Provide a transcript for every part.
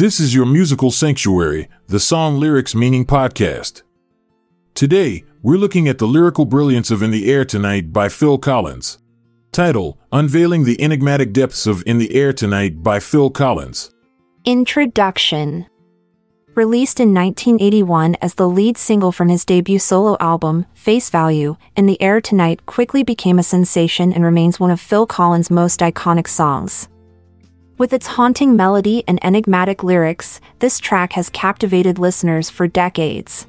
This is your musical sanctuary, the Song Lyrics Meaning Podcast. Today, we're looking at the lyrical brilliance of In the Air Tonight by Phil Collins. Title Unveiling the Enigmatic Depths of In the Air Tonight by Phil Collins. Introduction Released in 1981 as the lead single from his debut solo album, Face Value, In the Air Tonight quickly became a sensation and remains one of Phil Collins' most iconic songs. With its haunting melody and enigmatic lyrics, this track has captivated listeners for decades.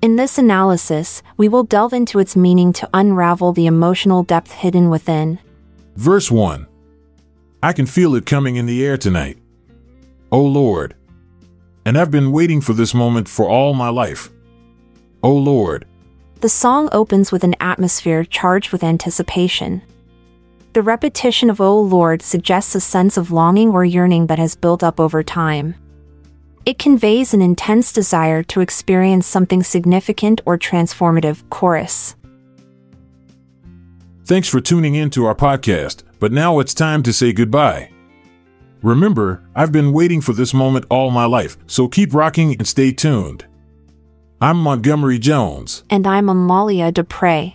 In this analysis, we will delve into its meaning to unravel the emotional depth hidden within. Verse 1 I can feel it coming in the air tonight. O Lord. And I've been waiting for this moment for all my life. O Lord. The song opens with an atmosphere charged with anticipation. The repetition of O Lord suggests a sense of longing or yearning that has built up over time. It conveys an intense desire to experience something significant or transformative. Chorus. Thanks for tuning in to our podcast, but now it's time to say goodbye. Remember, I've been waiting for this moment all my life, so keep rocking and stay tuned. I'm Montgomery Jones. And I'm Amalia Dupre.